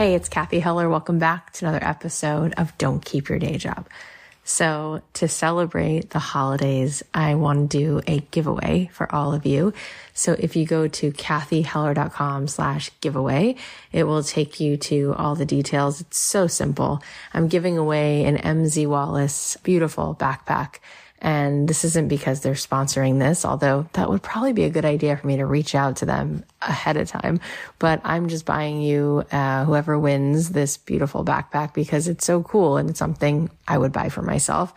Hey, it's Cathy Heller. Welcome back to another episode of Don't Keep Your Day Job. So to celebrate the holidays, I want to do a giveaway for all of you. So if you go to cathyheller.com slash giveaway, it will take you to all the details. It's so simple. I'm giving away an MZ Wallace beautiful backpack and this isn't because they're sponsoring this, although that would probably be a good idea for me to reach out to them ahead of time. But I'm just buying you, uh, whoever wins this beautiful backpack because it's so cool and it's something I would buy for myself.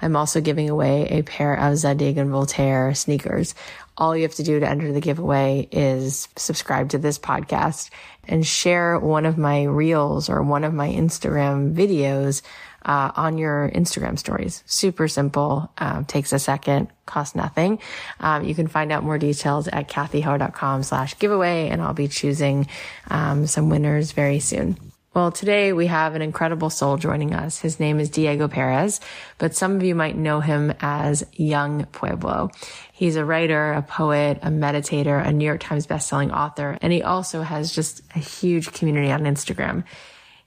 I'm also giving away a pair of Zadig and Voltaire sneakers. All you have to do to enter the giveaway is subscribe to this podcast and share one of my reels or one of my Instagram videos uh, on your Instagram stories. Super simple. Um, takes a second, costs nothing. Um, you can find out more details at cathyheller.com slash giveaway and I'll be choosing um, some winners very soon. Well, today we have an incredible soul joining us. His name is Diego Perez, but some of you might know him as Yung Pueblo. He's a writer, a poet, a meditator, a New York Times bestselling author, and he also has just a huge community on Instagram.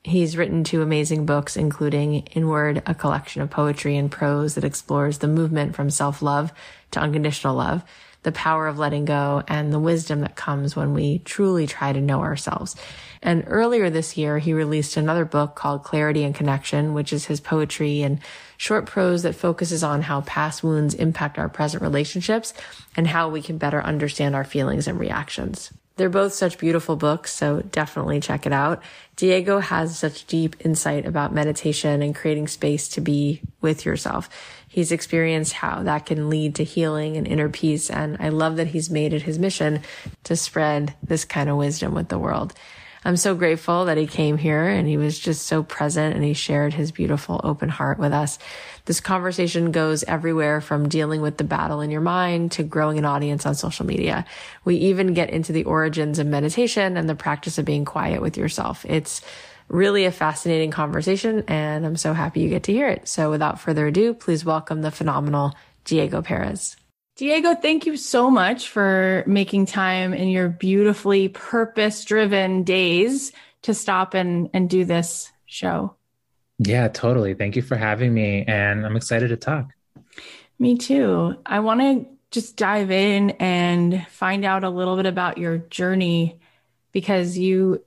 He's written two amazing books, including Inward, a collection of poetry and prose that explores the movement from self-love to unconditional love, the power of letting go, and the wisdom that comes when we truly try to know ourselves. And earlier this year, he released another book called Clarity and Connection, which is his poetry and short prose that focuses on how past wounds impact our present relationships and how we can better understand our feelings and reactions. They're both such beautiful books, so definitely check it out. Diego has such deep insight about meditation and creating space to be with yourself. He's experienced how that can lead to healing and inner peace, and I love that he's made it his mission to spread this kind of wisdom with the world. I'm so grateful that he came here and he was just so present and he shared his beautiful open heart with us. This conversation goes everywhere from dealing with the battle in your mind to growing an audience on social media. We even get into the origins of meditation and the practice of being quiet with yourself. It's really a fascinating conversation and I'm so happy you get to hear it. So without further ado, please welcome the phenomenal Diego Perez. Diego, thank you so much for making time in your beautifully purpose driven days to stop and, and do this show. Yeah, totally. Thank you for having me. And I'm excited to talk. Me too. I want to just dive in and find out a little bit about your journey because you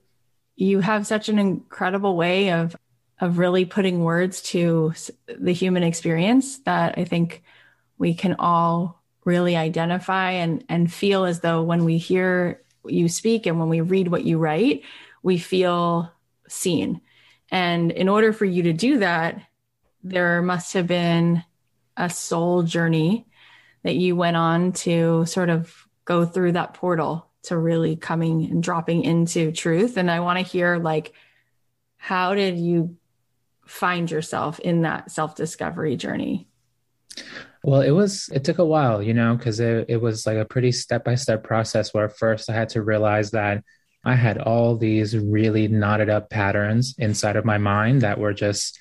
you have such an incredible way of of really putting words to the human experience that I think we can all really identify and and feel as though when we hear you speak and when we read what you write we feel seen. And in order for you to do that there must have been a soul journey that you went on to sort of go through that portal to really coming and dropping into truth. And i want to hear like how did you find yourself in that self discovery journey well, it was, it took a while, you know, because it, it was like a pretty step by step process where first I had to realize that I had all these really knotted up patterns inside of my mind that were just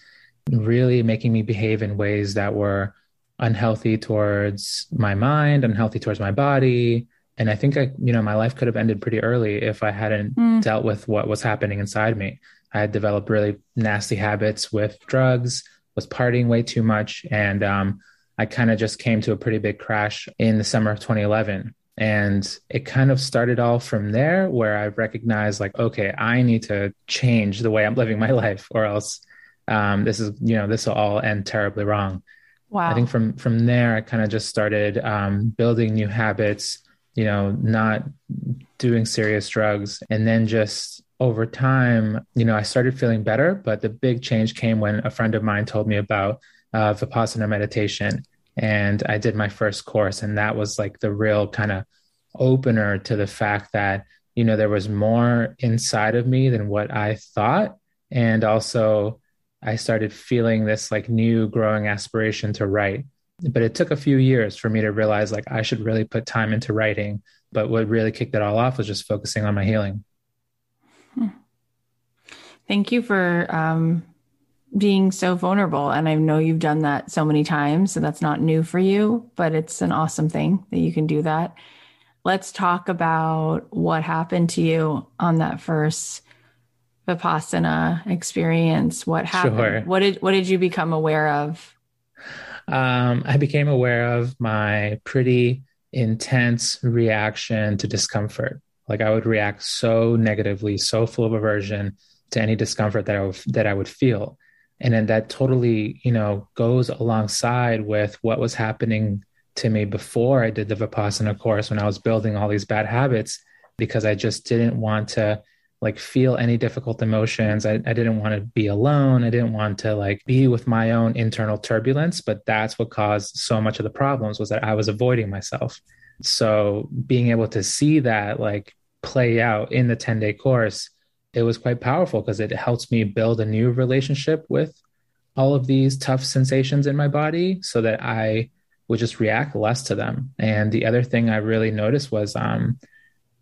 really making me behave in ways that were unhealthy towards my mind, unhealthy towards my body. And I think I, you know, my life could have ended pretty early if I hadn't mm. dealt with what was happening inside me. I had developed really nasty habits with drugs, was partying way too much, and um, I kind of just came to a pretty big crash in the summer of 2011. And it kind of started all from there where I recognized, like, okay, I need to change the way I'm living my life, or else um, this is, you know, this will all end terribly wrong. Wow. I think from from there, I kind of just started um, building new habits, you know, not doing serious drugs, and then just over time, you know, I started feeling better. But the big change came when a friend of mine told me about uh, Vipassana meditation. And I did my first course, and that was like the real kind of opener to the fact that, you know, there was more inside of me than what I thought. And also, I started feeling this like new growing aspiration to write. But it took a few years for me to realize like I should really put time into writing. But what really kicked it all off was just focusing on my healing. Hmm. Thank you for um, being so vulnerable. And I know you've done that so many times. So that's not new for you, but it's an awesome thing that you can do that. Let's talk about what happened to you on that first Vipassana experience? What happened? Sure. What did what did you become aware of? Um, I became aware of my pretty intense reaction to discomfort. Like I would react so negatively, so full of aversion to any discomfort that I would, that I would feel. And then that totally, you know, goes alongside with what was happening to me before I did the Vipassana course when I was building all these bad habits because I just didn't want to like feel any difficult emotions. I, I didn't want to be alone. I didn't want to like be with my own internal turbulence. But that's what caused so much of the problems was that I was avoiding myself. So being able to see that like play out in the 10 day course, it was quite powerful because it helps me build a new relationship with all of these tough sensations in my body so that I would just react less to them. And the other thing I really noticed was um,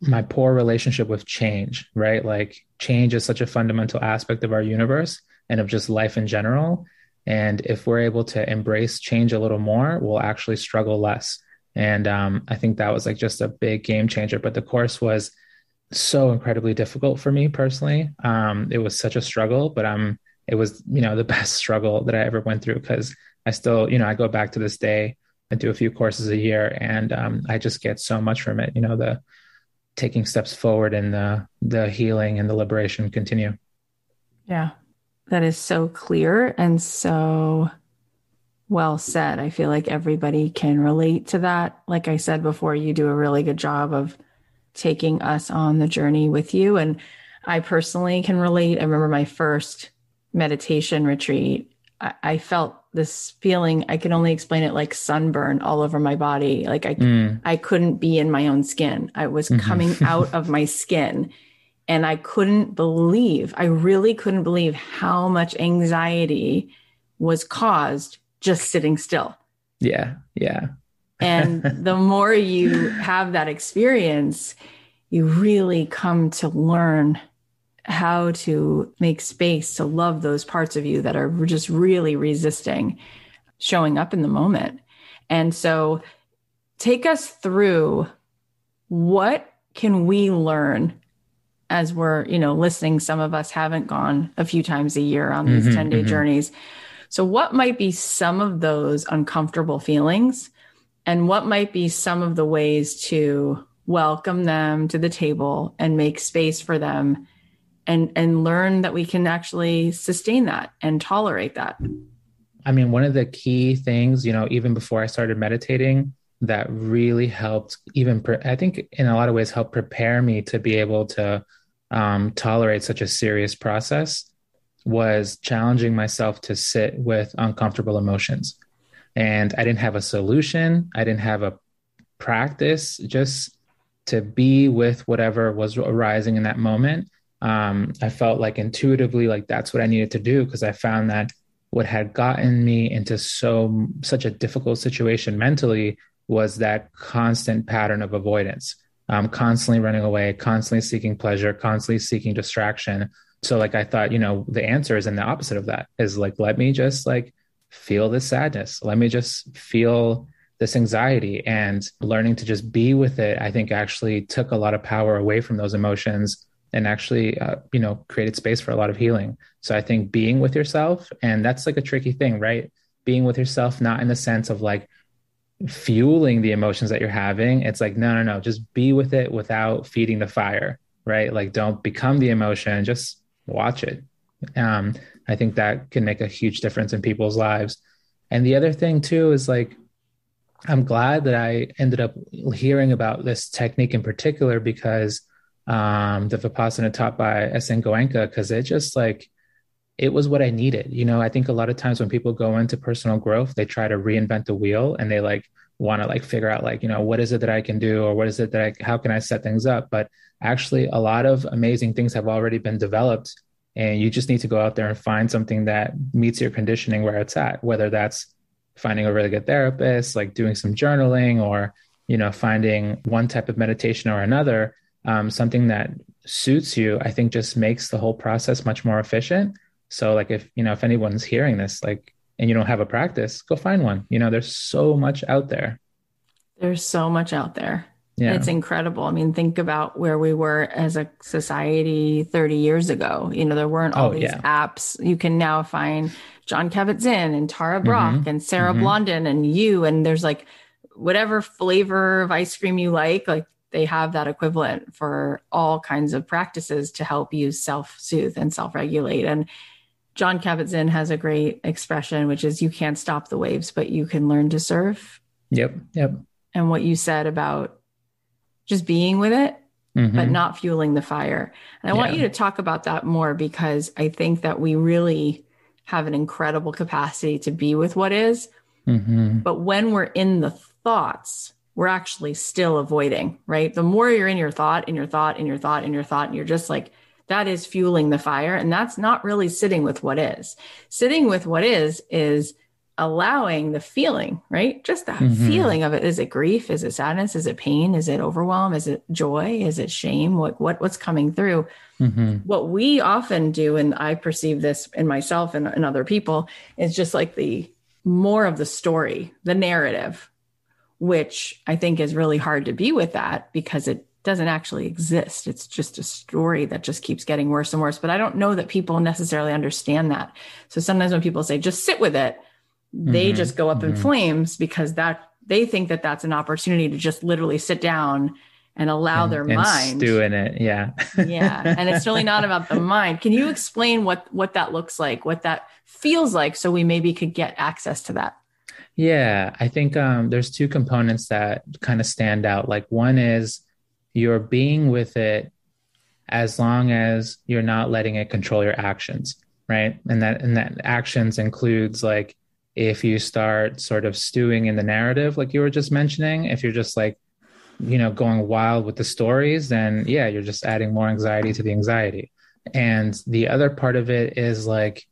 my poor relationship with change, right? Like change is such a fundamental aspect of our universe and of just life in general. And if we're able to embrace change a little more, we'll actually struggle less. And um, I think that was like just a big game changer. But the course was so incredibly difficult for me personally. Um, it was such a struggle, but um, it was you know the best struggle that I ever went through because I still you know I go back to this day and do a few courses a year, and um, I just get so much from it. You know the taking steps forward and the the healing and the liberation continue. Yeah. That is so clear and so well said. I feel like everybody can relate to that. Like I said before, you do a really good job of taking us on the journey with you. And I personally can relate. I remember my first meditation retreat. I, I felt this feeling. I can only explain it like sunburn all over my body. Like I, mm. I couldn't be in my own skin. I was mm-hmm. coming out of my skin. And I couldn't believe, I really couldn't believe how much anxiety was caused just sitting still. Yeah. Yeah. And the more you have that experience, you really come to learn how to make space to love those parts of you that are just really resisting showing up in the moment. And so take us through what can we learn as we're, you know, listening some of us haven't gone a few times a year on these mm-hmm, 10-day mm-hmm. journeys. So what might be some of those uncomfortable feelings and what might be some of the ways to welcome them to the table and make space for them and and learn that we can actually sustain that and tolerate that. I mean one of the key things you know even before i started meditating that really helped even pre- i think in a lot of ways helped prepare me to be able to um, tolerate such a serious process was challenging myself to sit with uncomfortable emotions and i didn't have a solution. I didn't have a practice just to be with whatever was arising in that moment. Um, I felt like intuitively like that's what I needed to do because I found that what had gotten me into so such a difficult situation mentally was that constant pattern of avoidance, um, constantly running away, constantly seeking pleasure, constantly seeking distraction. So like I thought, you know, the answer is in the opposite of that is like let me just like feel this sadness, let me just feel this anxiety. And learning to just be with it. I think actually took a lot of power away from those emotions and actually uh, you know created space for a lot of healing. So i think being with yourself and that's like a tricky thing right? Being with yourself not in the sense of like fueling the emotions that you're having. It's like no no no just be with it without feeding the fire right? Like don't become the emotion just watch it. Um i think that can make a huge difference in people's lives and the other thing too is like i'm glad that i ended up hearing about this technique in particular because um, the Vipassana taught by S.N. Goenka because it just like it was what I needed. You know, I think a lot of times when people go into personal growth, they try to reinvent the wheel and they like want to like figure out like, you know, what is it that I can do or what is it that I, how can I set things up? But actually, a lot of amazing things have already been developed. And you just need to go out there and find something that meets your conditioning where it's at, whether that's finding a really good therapist, like doing some journaling or, you know, finding one type of meditation or another um, something that suits you, I think just makes the whole process much more efficient. So like if, you know, if anyone's hearing this, like, and you don't have a practice, go find one. You know, there's so much out there. There's so much out there. Yeah. It's incredible. I mean, think about where we were as a society 30 years ago. You know, there weren't all Oh, these yeah. apps. You can now find Jon Kabat-Zinn and Tara Brach Mhm. and Sarah Mhm. Blondin and you. And there's like whatever flavor of ice cream you like, like they have that equivalent for all kinds of practices to help you self-soothe and self-regulate. And Jon Kabat-Zinn has a great expression, which is you can't stop the waves, but you can learn to surf. Yep. Yep. And what you said about just being with it Mhm. but not fueling the fire. And I want you to talk about that more because I think that we really have an incredible capacity to be with what is. Mhm. But when we're in the thoughts, we're actually still avoiding, right? The more you're in your thought, in your thought, in your thought, in your thought, and you're just like, that is fueling the fire. And that's not really sitting with what is. Sitting with what is, is allowing the feeling, right? Just that Mhm. feeling of it. Is it grief? Is it sadness? Is it pain? Is it overwhelm? Is it joy? Is it shame? What, what, what's coming through? Mhm. what we often do, and I perceive this in myself and, and other people, is just like the more of the story, the narrative, which I think is really hard to be with that because it doesn't actually exist. It's just a story that just keeps getting worse and worse. But I don't know that people necessarily understand that. So sometimes when people say, just sit with it, they Mhm. just go up in Mhm. flames because that they think that that's an opportunity to just literally sit down and allow And- their and mind stew in it. Yeah. yeah and it's really not about the mind can you explain what what that looks like what that feels like so we maybe could get access to that Yeah, I think um, there's two components that kind of stand out. Like one is you're being with it as long as you're not letting it control your actions, right? And that and that actions includes like if you start sort of stewing in the narrative, like you were just mentioning, if you're just like you know going wild with the stories, then yeah, you're just adding more anxiety to the anxiety. And the other part of it is like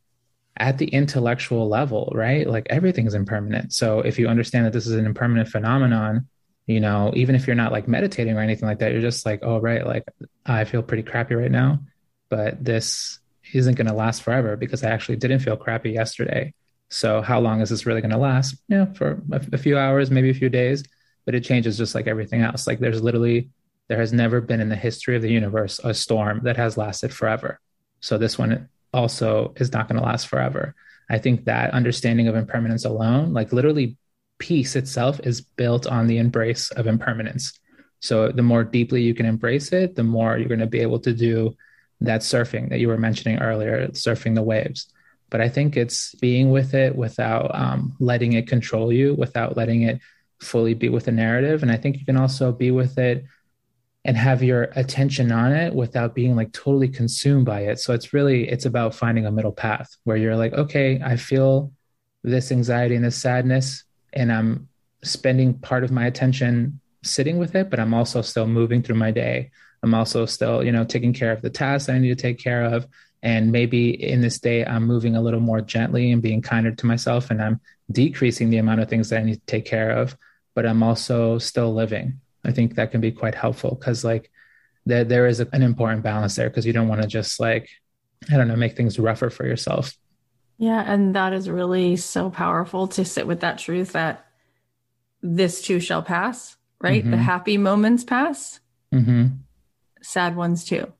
at the intellectual level, right? Like everything's impermanent. So if you understand that this is an impermanent phenomenon, you know, even if you're not like meditating or anything like that, you're just like, oh, right, like I feel pretty crappy right now, but this isn't going to last forever because I actually didn't feel crappy yesterday. So how long is this really going to last? Yeah, for a, a few hours, maybe a few days, but it changes just like everything else. Like there's literally, there has never been in the history of the universe a storm that has lasted forever. So this one also is not going to last forever. I think that understanding of impermanence alone, like literally peace itself is built on the embrace of impermanence. So the more deeply you can embrace it, the more you're going to be able to do that surfing that you were mentioning earlier, surfing the waves. But I think it's being with it without um, letting it control you, without letting it fully be with the narrative. And I think you can also be with it and have your attention on it without being like totally consumed by it. So it's really it's about finding a middle path where you're like, okay, I feel this anxiety and this sadness and I'm spending part of my attention sitting with it, but I'm also still moving through my day. I'm also still, you know, taking care of the tasks I need to take care of. And maybe in this day, I'm moving a little more gently and being kinder to myself, and I'm decreasing the amount of things that I need to take care of, but I'm also still living. I think that can be quite helpful because, like, there, there is an important balance there because you don't want to just, like, I don't know, make things rougher for yourself. yeah and that is really so powerful to sit with that truth that this too shall pass right the Mhm. happy moments pass hmm sad ones too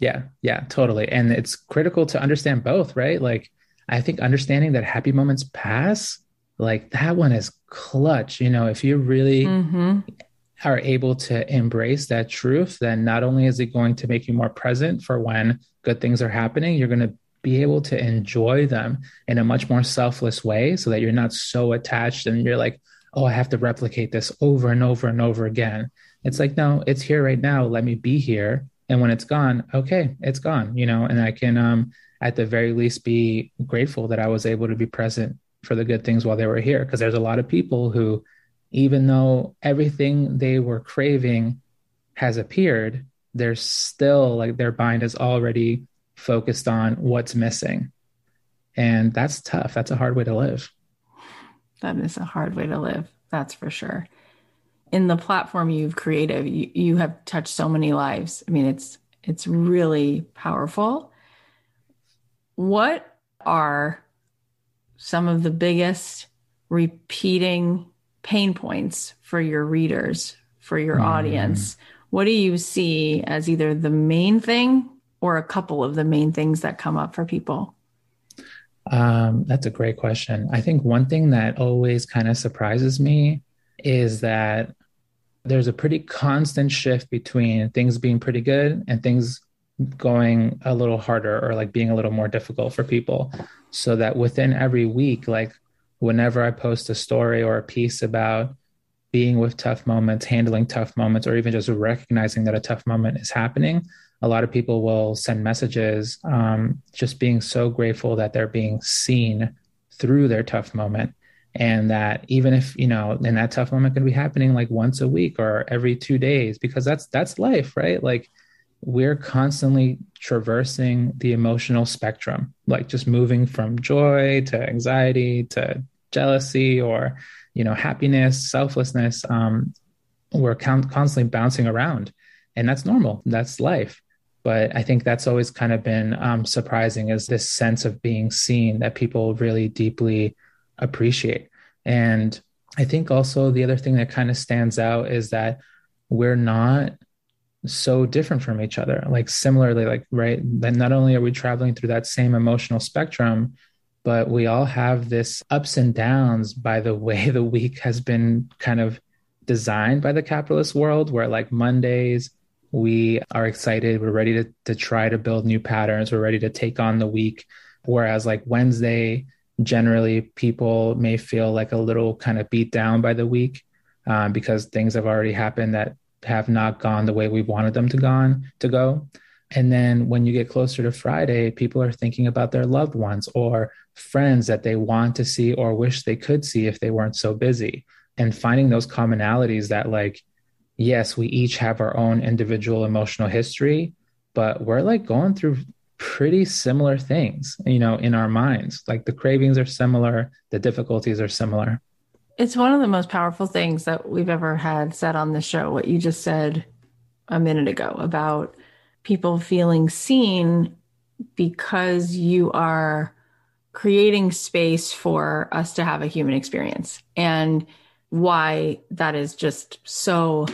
Yeah, yeah, totally. And it's critical to understand both, right? Like, I think understanding that happy moments pass, like that one is clutch. You know, if you really hmm are able to embrace that truth, then not only is it going to make you more present for when good things are happening, you're going to be able to enjoy them in a much more selfless way so that you're not so attached and you're like, oh, I have to replicate this over and over and over again. It's like, no, it's here right now. Let me be here. And when it's gone, okay, it's gone, you know, and I can, um, at the very least, be grateful that I was able to be present for the good things while they were here. Because there's a lot of people who, even though everything they were craving has appeared, they're still like their mind is already focused on what's missing. And that's tough. That's a hard way to live. that is a hard way to live that's for sure in the platform you've created you, you have touched so many lives i mean it's it's really powerful what are some of the biggest repeating pain points for your readers for your mm. audience, what do you see as either the main thing or a couple of the main things that come up for people? Um, that's a great question. I think one thing that always kind of surprises me is that there's a pretty constant shift between things being pretty good and things going a little harder or like being a little more difficult for people. So that within every week, like whenever I post a story or a piece about being with tough moments, handling tough moments, or even just recognizing that a tough moment is happening, a lot of people will send messages um, just being so grateful that they're being seen through their tough moment and that even if you know and that tough moment could be happening like once a week or every two days because that's that's life right? Like we're constantly traversing the emotional spectrum like just moving from joy to anxiety to jealousy or you know happiness selflessness. Um, we're con- constantly bouncing around and that's normal. That's life. But i think that's always kind of been um, surprising is this sense of being seen that people really deeply appreciate. And I think also the other thing that kind of stands out is that we're not so different from each other. Like similarly, like right, that not only are we traveling through that same emotional spectrum, but we all have this ups and downs by the way the week has been kind of designed by the capitalist world, where like Mondays, we are excited, we're ready to, to try to build new patterns, we're ready to take on the week. Whereas like Wednesday, generally people may feel like a little kind of beat down by the week um, because things have already happened that have not gone the way we wanted them to gone to go. And then when you get closer to friday people are thinking about their loved ones or friends that they want to see or wish they could see if they weren't so busy. And finding those commonalities that like yes we each have our own individual emotional history but we're like going through pretty similar things, you know, in our minds. Like the cravings are similar, the difficulties are similar. It's one of the most powerful things that we've ever had said on the show, what you just said a minute ago about people feeling seen because you are creating space for us to have a human experience and why that is just so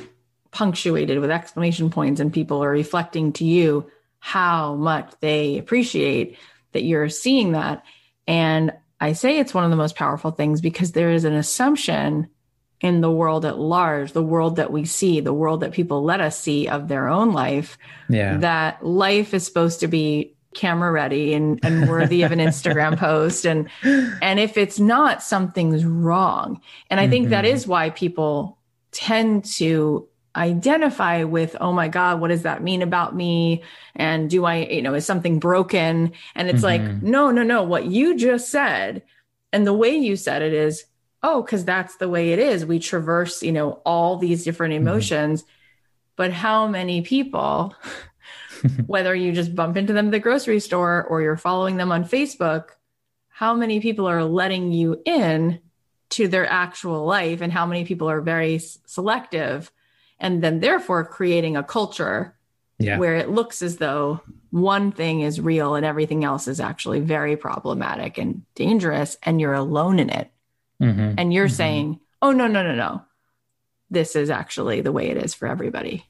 punctuated with exclamation points and people are reflecting to you how much they appreciate that you're seeing that. And I say it's one of the most powerful things because there is an assumption in the world at large, the world that we see, the world that people let us see of their own life, yeah. that life is supposed to be camera ready and, and worthy of an Instagram post. And and if it's not, something's wrong. And I mm-hmm. think that mm-hmm. is why people tend to identify with, oh my God, what does that mean about me? And do I, you know, is something broken? And it's mm-hmm. like, no, no, no. What you just said and the way you said it is, oh, because that's the way it is. We traverse, you know, all these different mm-hmm. emotions. Mm-hmm. But how many people, whether you just bump into them at the grocery store or you're following them on Facebook, how many people are letting you in to their actual life and how many people are very selective and then therefore creating a culture yeah. where it looks as though one thing is real and everything else is actually very problematic and dangerous and you're alone in it mm-hmm. and you're mm-hmm. saying oh no no no no this is actually the way it is for everybody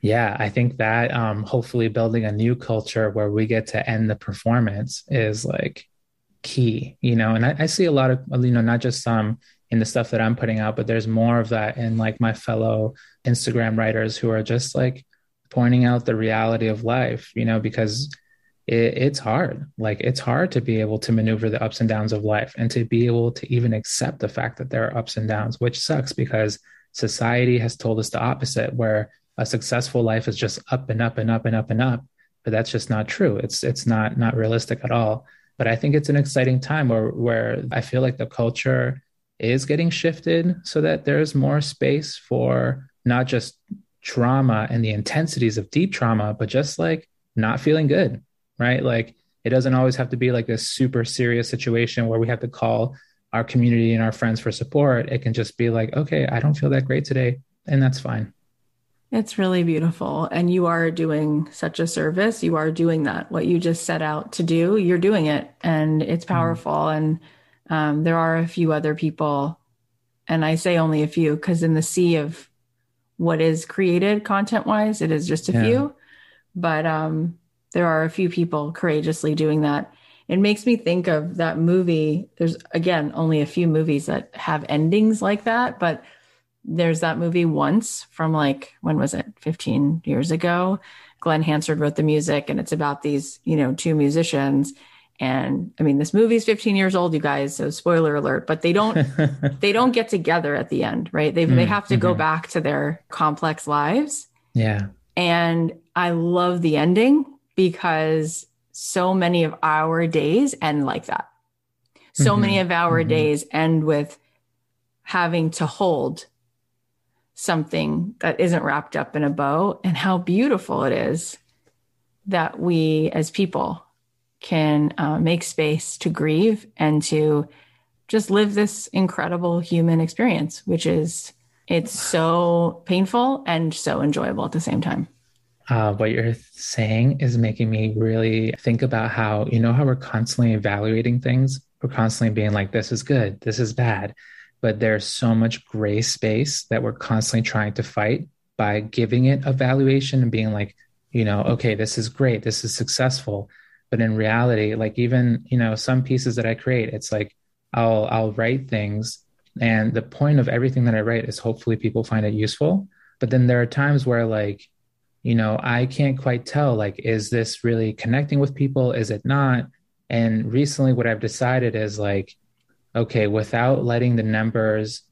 yeah i think that um, hopefully building a new culture where we get to end the performance is like key you know and I, I see a lot of you know not just some in the stuff that I'm putting out, but there's more of that in like my fellow Instagram writers who are just like pointing out the reality of life, you know, because it, it's hard. Like it's hard to be able to maneuver the ups and downs of life and to be able to even accept the fact that there are ups and downs, which sucks because society has told us the opposite, where a successful life is just up and up and up and up and up. But that's just not true. It's it's not not realistic at all. But I think it's an exciting time where where I feel like the culture is getting shifted so that there's more space for not just trauma and the intensities of deep trauma, but just like not feeling good, right? Like it doesn't always have to be like a super serious situation where we have to call our community and our friends for support. It can just be like, okay, I don't feel that great today. And that's fine. It's really beautiful. And you are doing such a service. You are doing that. What you just set out to do, you're doing it. And it's mm-hmm. powerful. Mm. And um, there are a few other people, and I say only a few because in the sea of what is created content wise. It is just a yeah. few, but um, there are a few people courageously doing that. It makes me think of that movie. There's again only a few movies that have endings like that, but there's that movie once from like when was it 15 years ago glen hansard wrote the music and it's about these you know two musicians and i mean this movie's 15 years old you guys so spoiler alert but they don't they don't get together at the end right they, mm, they have to mm-hmm. go back to their complex lives yeah and i love the ending because so many of our days end like that so mm-hmm. many of our mm-hmm. days end with having to hold something that isn't wrapped up in a bow and how beautiful it is that we as people can uh, make space to grieve and to just live this incredible human experience which is it's so painful and so enjoyable at the same time. Uh, what you're saying is making me really think about how you know how we're constantly evaluating things? We're constantly being like this is good. This is bad. But there's so much gray space that we're constantly trying to fight by giving it a valuation and being like, you know, okay, this is great, this is successful. But in reality, like even, you know, some pieces that I create, it's like I'll I'll write things and the point of everything that I write is hopefully people find it useful. But then there are times where like, you know, I can't quite tell like, is this really connecting with people? Is it not? And recently what I've decided is like, okay, without letting the numbers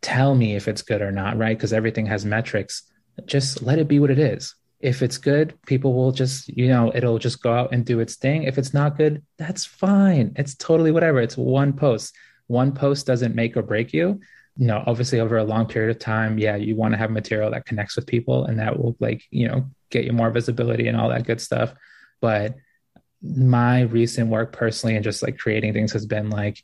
tell me if it's good or not, right? Because everything has metrics. Just let it be what it is. If it's good, people will just, you know, it'll just go out and do its thing. If it's not good, that's fine. It's totally whatever. It's one post. One post doesn't make or break you. You know, obviously over a long period of time, yeah, you want to have material that connects with people and that will like, you know, get you more visibility and all that good stuff. But my recent work personally and just like creating things has been like,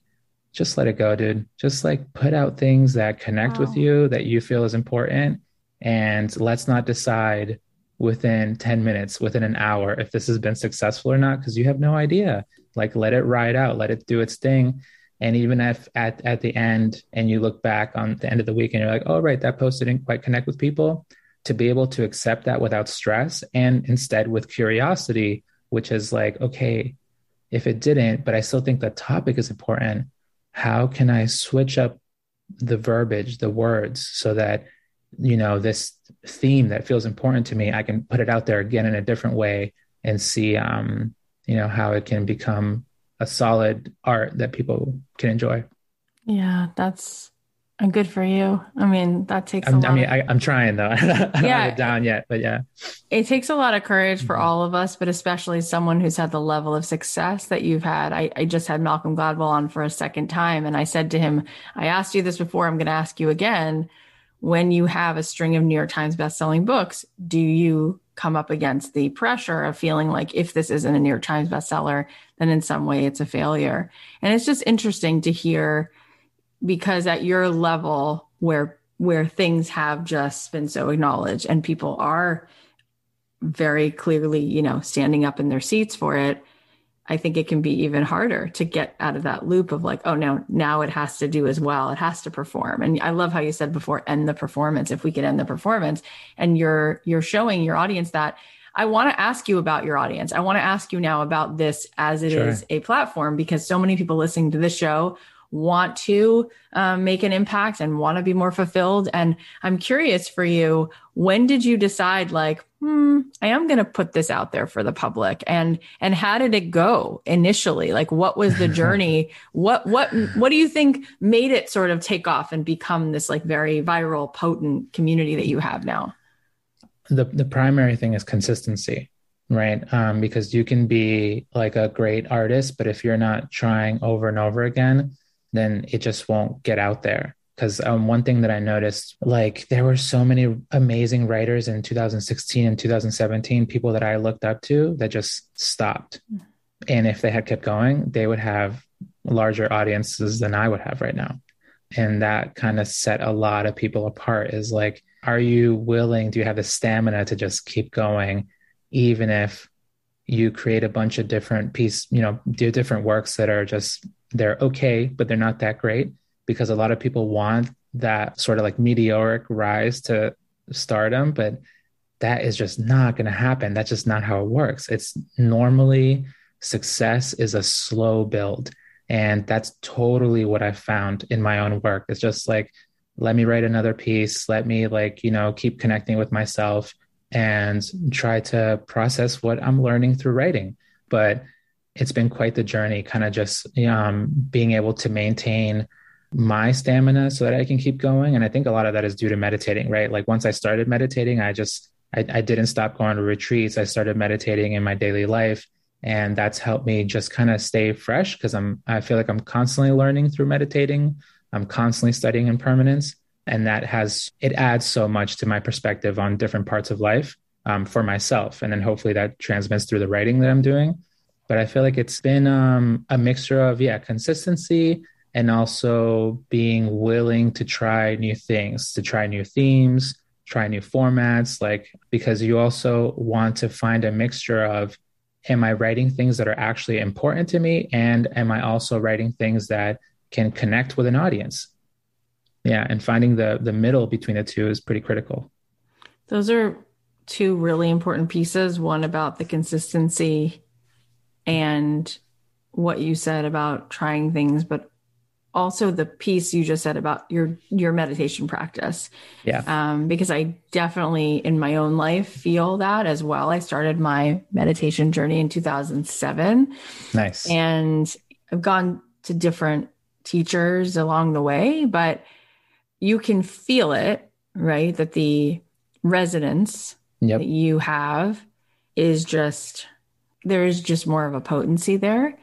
just let it go, dude. Just like put out things that connect wow. with you that you feel is important. And let's not decide within 10 minutes, within an hour, if this has been successful or not, because you have no idea. Like let it ride out, let it do its thing. And even if at, at the end and you look back on the end of the week and you're like, oh, right, that post didn't quite connect with people, to be able to accept that without stress and instead with curiosity, which is like, okay, if it didn't, but I still think the topic is important, how can I switch up the verbiage, the words, so that, you know, this theme that feels important to me, I can put it out there again in a different way and see, um, you know, how it can become a solid art that people can enjoy. Yeah, that's and good for you. I mean, that takes. I mean, of, I, am trying though. I don't yeah, have it down yet, but yeah, it takes a lot of courage for mm-hmm. all of us, but especially someone who's had the level of success that you've had. I, I just had Malcolm Gladwell on for a second time, and I said to him, "I asked you this before. I'm going to ask you again. When you have a string of New York Times best-selling books, do you come up against the pressure of feeling like if this isn't a New York Times bestseller, then in some way it's a failure?" And it's just interesting to hear because at your level where where things have just been so acknowledged and people are very clearly you know standing up in their seats for it i think it can be even harder to get out of that loop of like oh no now it has to do as well it has to perform and i love how you said before end the performance if we could end the performance and you're you're showing your audience that I want to ask you about your audience. I want to ask you now about this as it sure. is a platform because so many people listening to this show want to um, make an impact and want to be more fulfilled. And I'm curious for you, when did you decide like, hmm, I am going to put this out there for the public? And and how did it go initially? Like, what was the journey? what what what do you think made it sort of take off and become this like very viral, potent community that you have now? The the primary thing is consistency right? Um, because you can be like a great artist, but if you're not trying over and over again, then it just won't get out there. Because um, one thing that I noticed, like there were so many amazing writers in 2016 and 2017, people that I looked up to that just stopped. And if they had kept going, they would have larger audiences than I would have right now. And that kind of set a lot of people apart is like, are you willing, do you have the stamina to just keep going, even if you create a bunch of different piece, you know, do different works that are just they're okay, but they're not that great because a lot of people want that sort of like meteoric rise to stardom, but that is just not going to happen. That's just not how it works. It's normally success is a slow build. And that's totally what I found in my own work. It's just like, let me write another piece. Let me, like, you know, keep connecting with myself and try to process what I'm learning through writing. But it's been quite the journey, kind of just um, being able to maintain my stamina so that I can keep going. And I think a lot of that is due to meditating, right? Like once I started meditating, I just, I, I didn't stop going to retreats. I started meditating in my daily life and that's helped me just kind of stay fresh because i'm i feel like i'm constantly learning through meditating i'm constantly studying impermanence and that has it adds so much to my perspective on different parts of life um, for myself and then hopefully that transmits through the writing that i'm doing but i feel like it's been um, a mixture of yeah consistency and also being willing to try new things to try new themes try new formats like because you also want to find a mixture of am I writing things that are actually important to me? And am I also writing things that can connect with an audience? Yeah. And finding the the middle between the two is pretty critical. Those are two really important pieces. One about the consistency and what you said about trying things, but also the piece you just said about your your meditation practice yeah um, because i definitely in my own life feel that as well i started my meditation journey in 2007 nice and i've gone to different teachers along the way but you can feel it right? That the resonance yep. that you have is just there is just more of a potency there.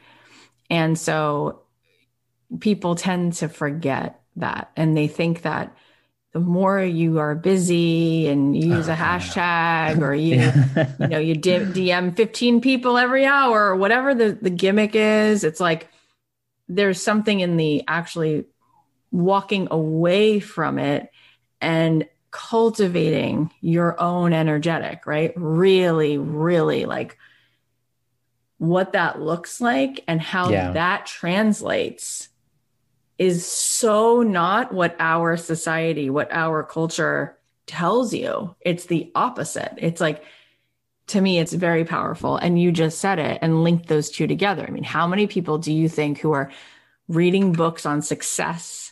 And so people tend to forget that. And they think that the more you are busy and you use a oh, hashtag or you you know you DM 15 people every hour or whatever the the gimmick is it's like there's something in the actually walking away from it and cultivating your own energetic right really really like what that looks like and how yeah. that translates is so not what our society, what our culture tells you. It's the opposite. It's like, to me, it's very powerful. And you just said it and linked those two together. I mean, how many people do you think who are reading books on success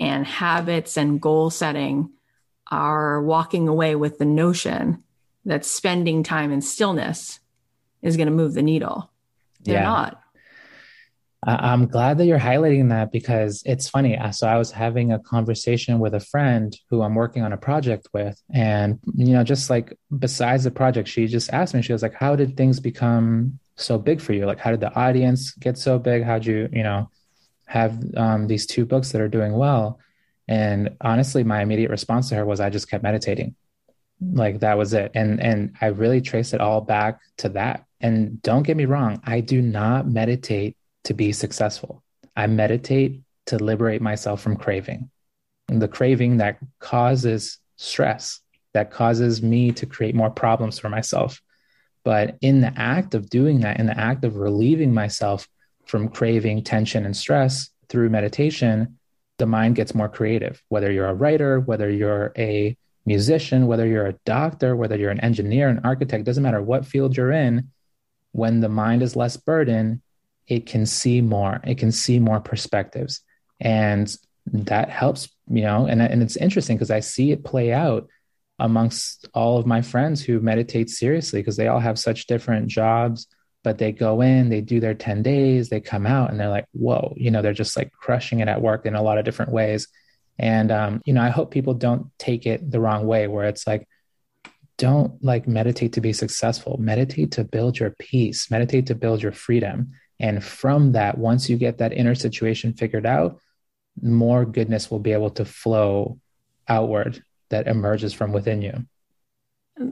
and habits and goal setting are walking away with the notion that spending time in stillness is going to move the needle? They're yeah. not. I'm glad that you're highlighting that because it's funny. So I was having a conversation with a friend who I'm working on a project with, and you know, just like besides the project, she just asked me. She was like, "How did things become so big for you? Like, how did the audience get so big? How'd you, you know, have um, these two books that are doing well?" And honestly, my immediate response to her was, "I just kept meditating." Like that was it, and and I really traced it all back to that. And don't get me wrong, I do not meditate to be successful. I meditate to liberate myself from craving. And the craving that causes stress, that causes me to create more problems for myself. But in the act of doing that, in the act of relieving myself from craving, tension, and stress through meditation, the mind gets more creative. Whether you're a writer, whether you're a musician, whether you're a doctor, whether you're an engineer, an architect, doesn't matter what field you're in, when the mind is less burdened, it can see more it can see more perspectives and that helps you know and, and it's interesting because i see it play out amongst all of my friends who meditate seriously because they all have such different jobs but they go in they do their 10 days they come out and they're like whoa you know they're just like crushing it at work in a lot of different ways. And um, you know i hope people don't take it the wrong way where it's like don't like meditate to be successful. Meditate to build your peace. Meditate to build your freedom. And from that, once you get that inner situation figured out, more goodness will be able to flow outward that emerges from within you.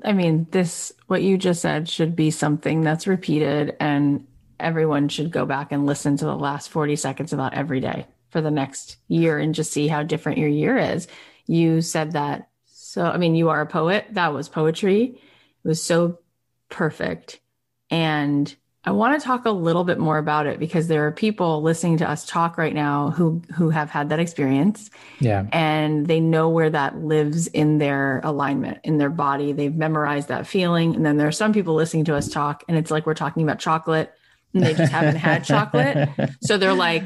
I mean, this, what you just said, should be something that's repeated, and everyone should go back and listen to the last 40 seconds about every day for the next year and just see how different your year is. You said that. So, I mean, you are a poet. That was poetry. It was so perfect. And I want to talk a little bit more about it because there are people listening to us talk right now who who have had that experience. Yeah. And they know where that lives in their alignment, in their body. They've memorized that feeling. And then there are some people listening to us talk and it's like we're talking about chocolate and they just haven't had chocolate. So they're like,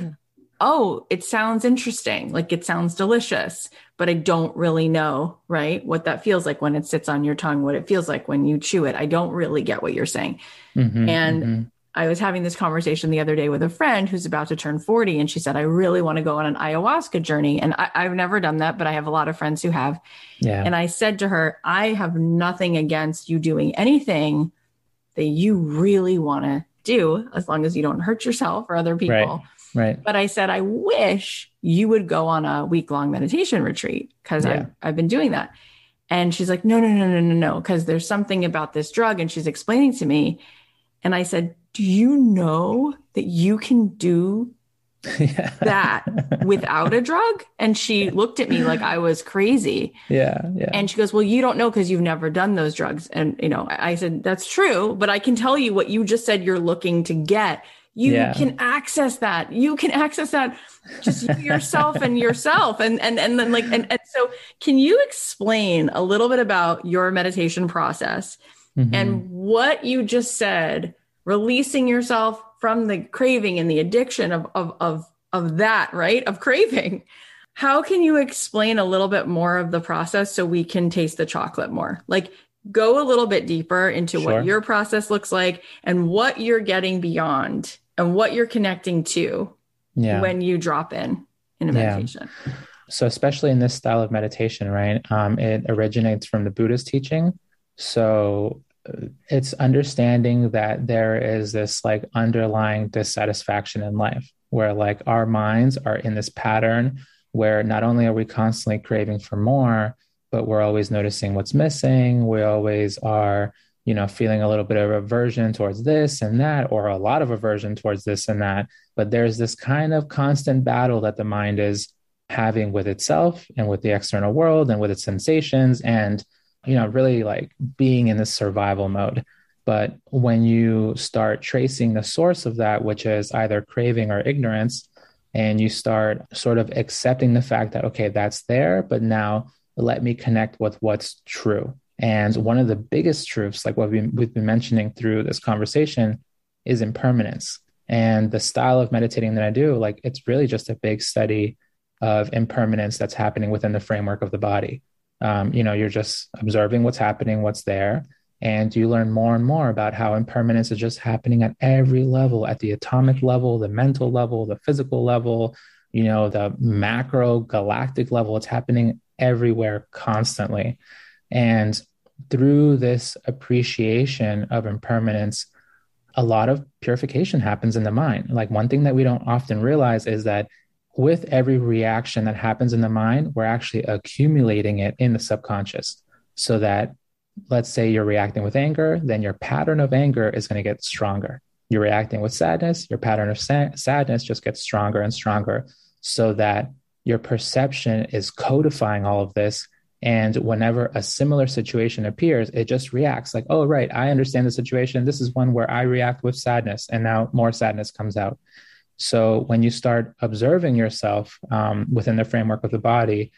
"Oh, it sounds interesting. Like it sounds delicious." But I don't really know, right? What that feels like when it sits on your tongue, what it feels like when you chew it. I don't really get what you're saying. Mm-hmm, and mm-hmm I was having this conversation the other day with a friend who's about to turn 40, and she said, I really want to go on an ayahuasca journey. And I, have never done that, but I have a lot of friends who have. Yeah. And I said to her, I have nothing against you doing anything that you really want to do, as long as you don't hurt yourself or other people. Right. Right. But I said, I wish you would go on a week long meditation retreat because yeah. I've, I've been doing that. And she's like, no, no, no, no, no, no. Because there's something about this drug. And she's explaining to me. And I said, do you know that you can do yeah. that without a drug? And she looked at me like I was crazy. Yeah. Yeah. And she goes, Well, you don't know because you've never done those drugs. And, you know, I said, That's true. But I can tell you what you just said you're looking to get. You yeah. can access that. You can access that just yourself and yourself. And, and, and then like, and, and so can you explain a little bit about your meditation process mm-hmm. and what you just said? releasing yourself from the craving and the addiction of, of, of, of that, right? Of craving. How can you explain a little bit more of the process so we can taste the chocolate more? Like, go a little bit deeper into sure. what your process looks like and what you're getting beyond and what you're connecting to yeah. when you drop in in a meditation. Yeah. So, especially in this style of meditation, right? Um, it originates from the Buddhist teaching. So, it's understanding that there is this like underlying dissatisfaction in life where like our minds are in this pattern where not only are we constantly craving for more but we're always noticing what's missing we always are you know feeling a little bit of aversion towards this and that or a lot of aversion towards this and that but there's this kind of constant battle that the mind is having with itself and with the external world and with its sensations and you know, really like being in this survival mode. But when you start tracing the source of that, which is either craving or ignorance, and you start sort of accepting the fact that, okay, that's there, but now let me connect with what's true. And one of the biggest truths, like what we've been mentioning through this conversation, is impermanence. And the style of meditating that I do, like it's really just a big study of impermanence that's happening within the framework of the body. Um, you know you're just observing what's happening what's there and you learn more and more about how impermanence is just happening at every level at the atomic level the mental level the physical level you know the macro galactic level. It's happening everywhere constantly and through this appreciation of impermanence a lot of purification happens in the mind like one thing that we don't often realize is that with every reaction that happens in the mind, we're actually accumulating it in the subconscious so that let's say you're reacting with anger, then your pattern of anger is going to get stronger. You're reacting with sadness, your pattern of sa- sadness just gets stronger and stronger so that your perception is codifying all of this. And whenever a similar situation appears, it just reacts like, oh, right, I understand the situation. This is one where I react with sadness, and now more sadness comes out. So when you start observing yourself um, within the framework of the body,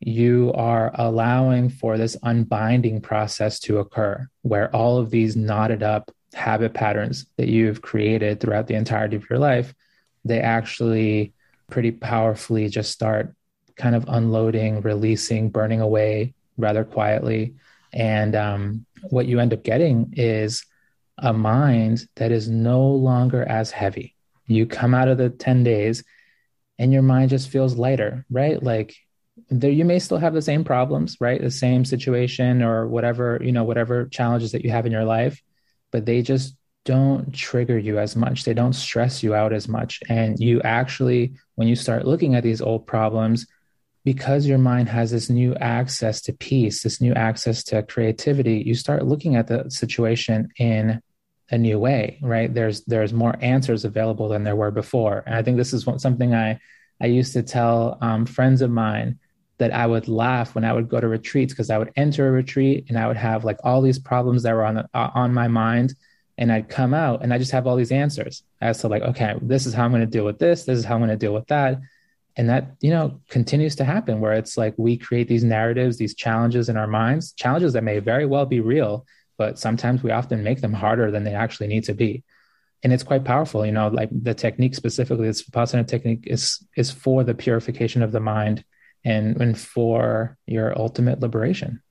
you are allowing for this unbinding process to occur where all of these knotted up habit patterns that you've created throughout the entirety of your life they actually pretty powerfully just start kind of unloading releasing burning away rather quietly and um, what you end up getting is a mind that is no longer as heavy you come out of the 10 days and your mind just feels lighter, right? Like there you may still have the same problems, right? The same situation or whatever, you know, whatever challenges that you have in your life, but they just don't trigger you as much. They don't stress you out as much. And you actually, when you start looking at these old problems, because your mind has this new access to peace, this new access to creativity, you start looking at the situation in a new way right there's there's more answers available than there were before and i think this is what, something i i used to tell um, friends of mine that i would laugh when i would go to retreats because i would enter a retreat and i would have like all these problems that were on the, uh, on my mind and I'd come out and I just have all these answers as to like, okay, this is how I'm going to deal with this. This is how I'm going to deal with that. And that, you know, continues to happen where it's like we create these narratives, these challenges in our minds, challenges that may very well be real, but sometimes we often make them harder than they actually need to be. And it's quite powerful, you know, like the technique specifically, this Vipassana technique is is for the purification of the mind and, and for your ultimate liberation.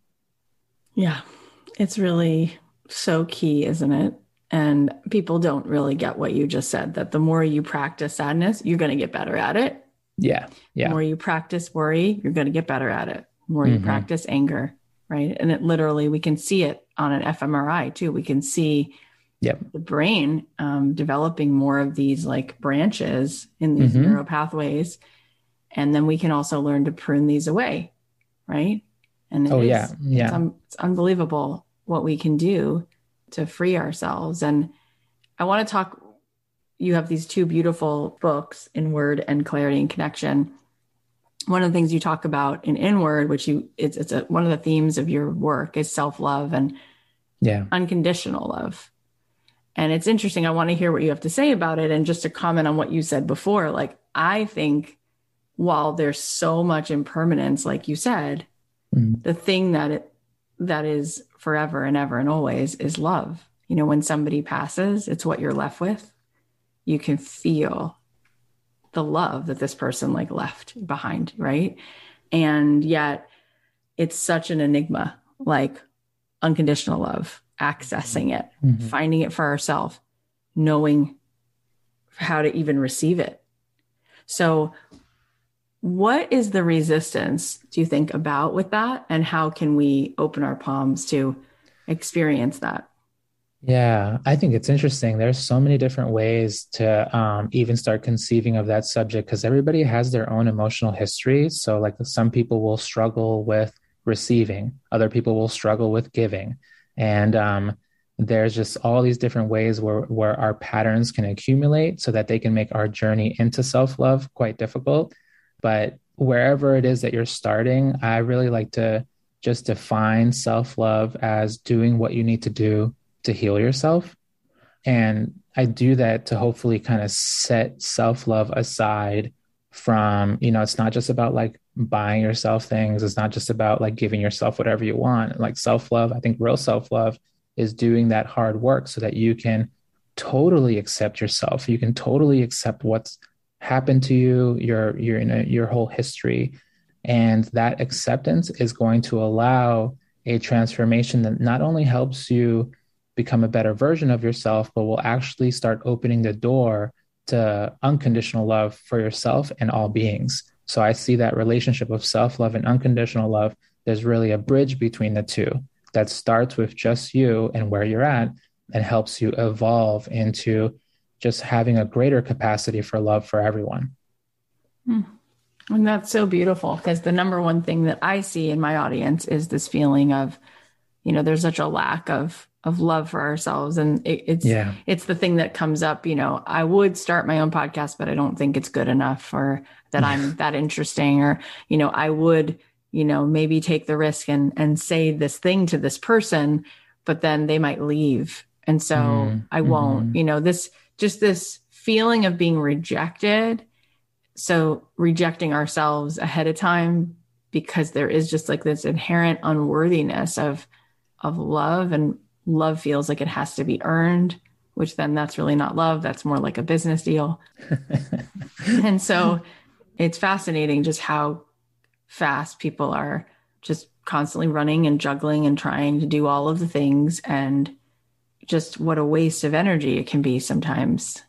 Yeah. It's really so key, isn't it? And people don't really get what you just said that the more you practice sadness, you're going to get better at it. Yeah. Yeah. The more you practice worry, you're going to get better at it. The more you mm-hmm. practice anger, right? And it literally, we can see it on an fMRI too. We can see yep. the brain um, developing more of these like branches in these mm-hmm. neural pathways. And then we can also learn to prune these away, right? And oh, is, yeah. Yeah. It's, um, it's unbelievable what we can do to free ourselves. And I want to talk. You have these two beautiful books, Inward and Clarity and Connection. One of the things you talk about in Inward, which you it's it's a, one of the themes of your work, is self love and yeah, unconditional love. And it's interesting. I want to hear what you have to say about it, and just to comment on what you said before. Like I think, while there's so much impermanence, like you said, mm. the thing that it that is forever and ever and always is love. You know, when somebody passes, it's what you're left with. You can feel the love that this person like left behind, right? And yet it's such an enigma, like unconditional love, accessing it, mm-hmm. finding it for ourselves, knowing how to even receive it. So what is the resistance, do you think, about with that? And how can we open our palms to experience that? Yeah, I think it's interesting. There's so many different ways to um, even start conceiving of that subject because everybody has their own emotional history. So, like, some people will struggle with receiving, other people will struggle with giving. And um, there's just all these different ways where, where our patterns can accumulate so that they can make our journey into self love quite difficult. But wherever it is that you're starting, I really like to just define self love as doing what you need to do to heal yourself. And I do that to hopefully kind of set self love aside from, you know, it's not just about like buying yourself things. It's not just about like giving yourself whatever you want. Like self love, I think real self love is doing that hard work so that you can totally accept yourself. You can totally accept what's happened to you, your your you know, your whole history, and that acceptance is going to allow a transformation that not only helps you become a better version of yourself, but will actually start opening the door to unconditional love for yourself and all beings. So I see that relationship of self love and unconditional love. There's really a bridge between the two that starts with just you and where you're at and helps you evolve into just having a greater capacity for love for everyone. Mm. And that's so beautiful because the number one thing that I see in my audience is this feeling of, you know, there's such a lack of of love for ourselves, and it, it's yeah. it's the thing that comes up. You know, I would start my own podcast, but I don't think it's good enough, or that I'm that interesting, or you know, I would, you know, maybe take the risk and and say this thing to this person, but then they might leave, and so mm I won't. Mm-hmm. You know, this just this feeling of being rejected. So rejecting ourselves ahead of time because there is just like this inherent unworthiness of of love and love feels like it has to be earned which then that's really not love that's more like a business deal and so it's fascinating just how fast people are just constantly running and juggling and trying to do all of the things and just what a waste of energy it can be sometimes.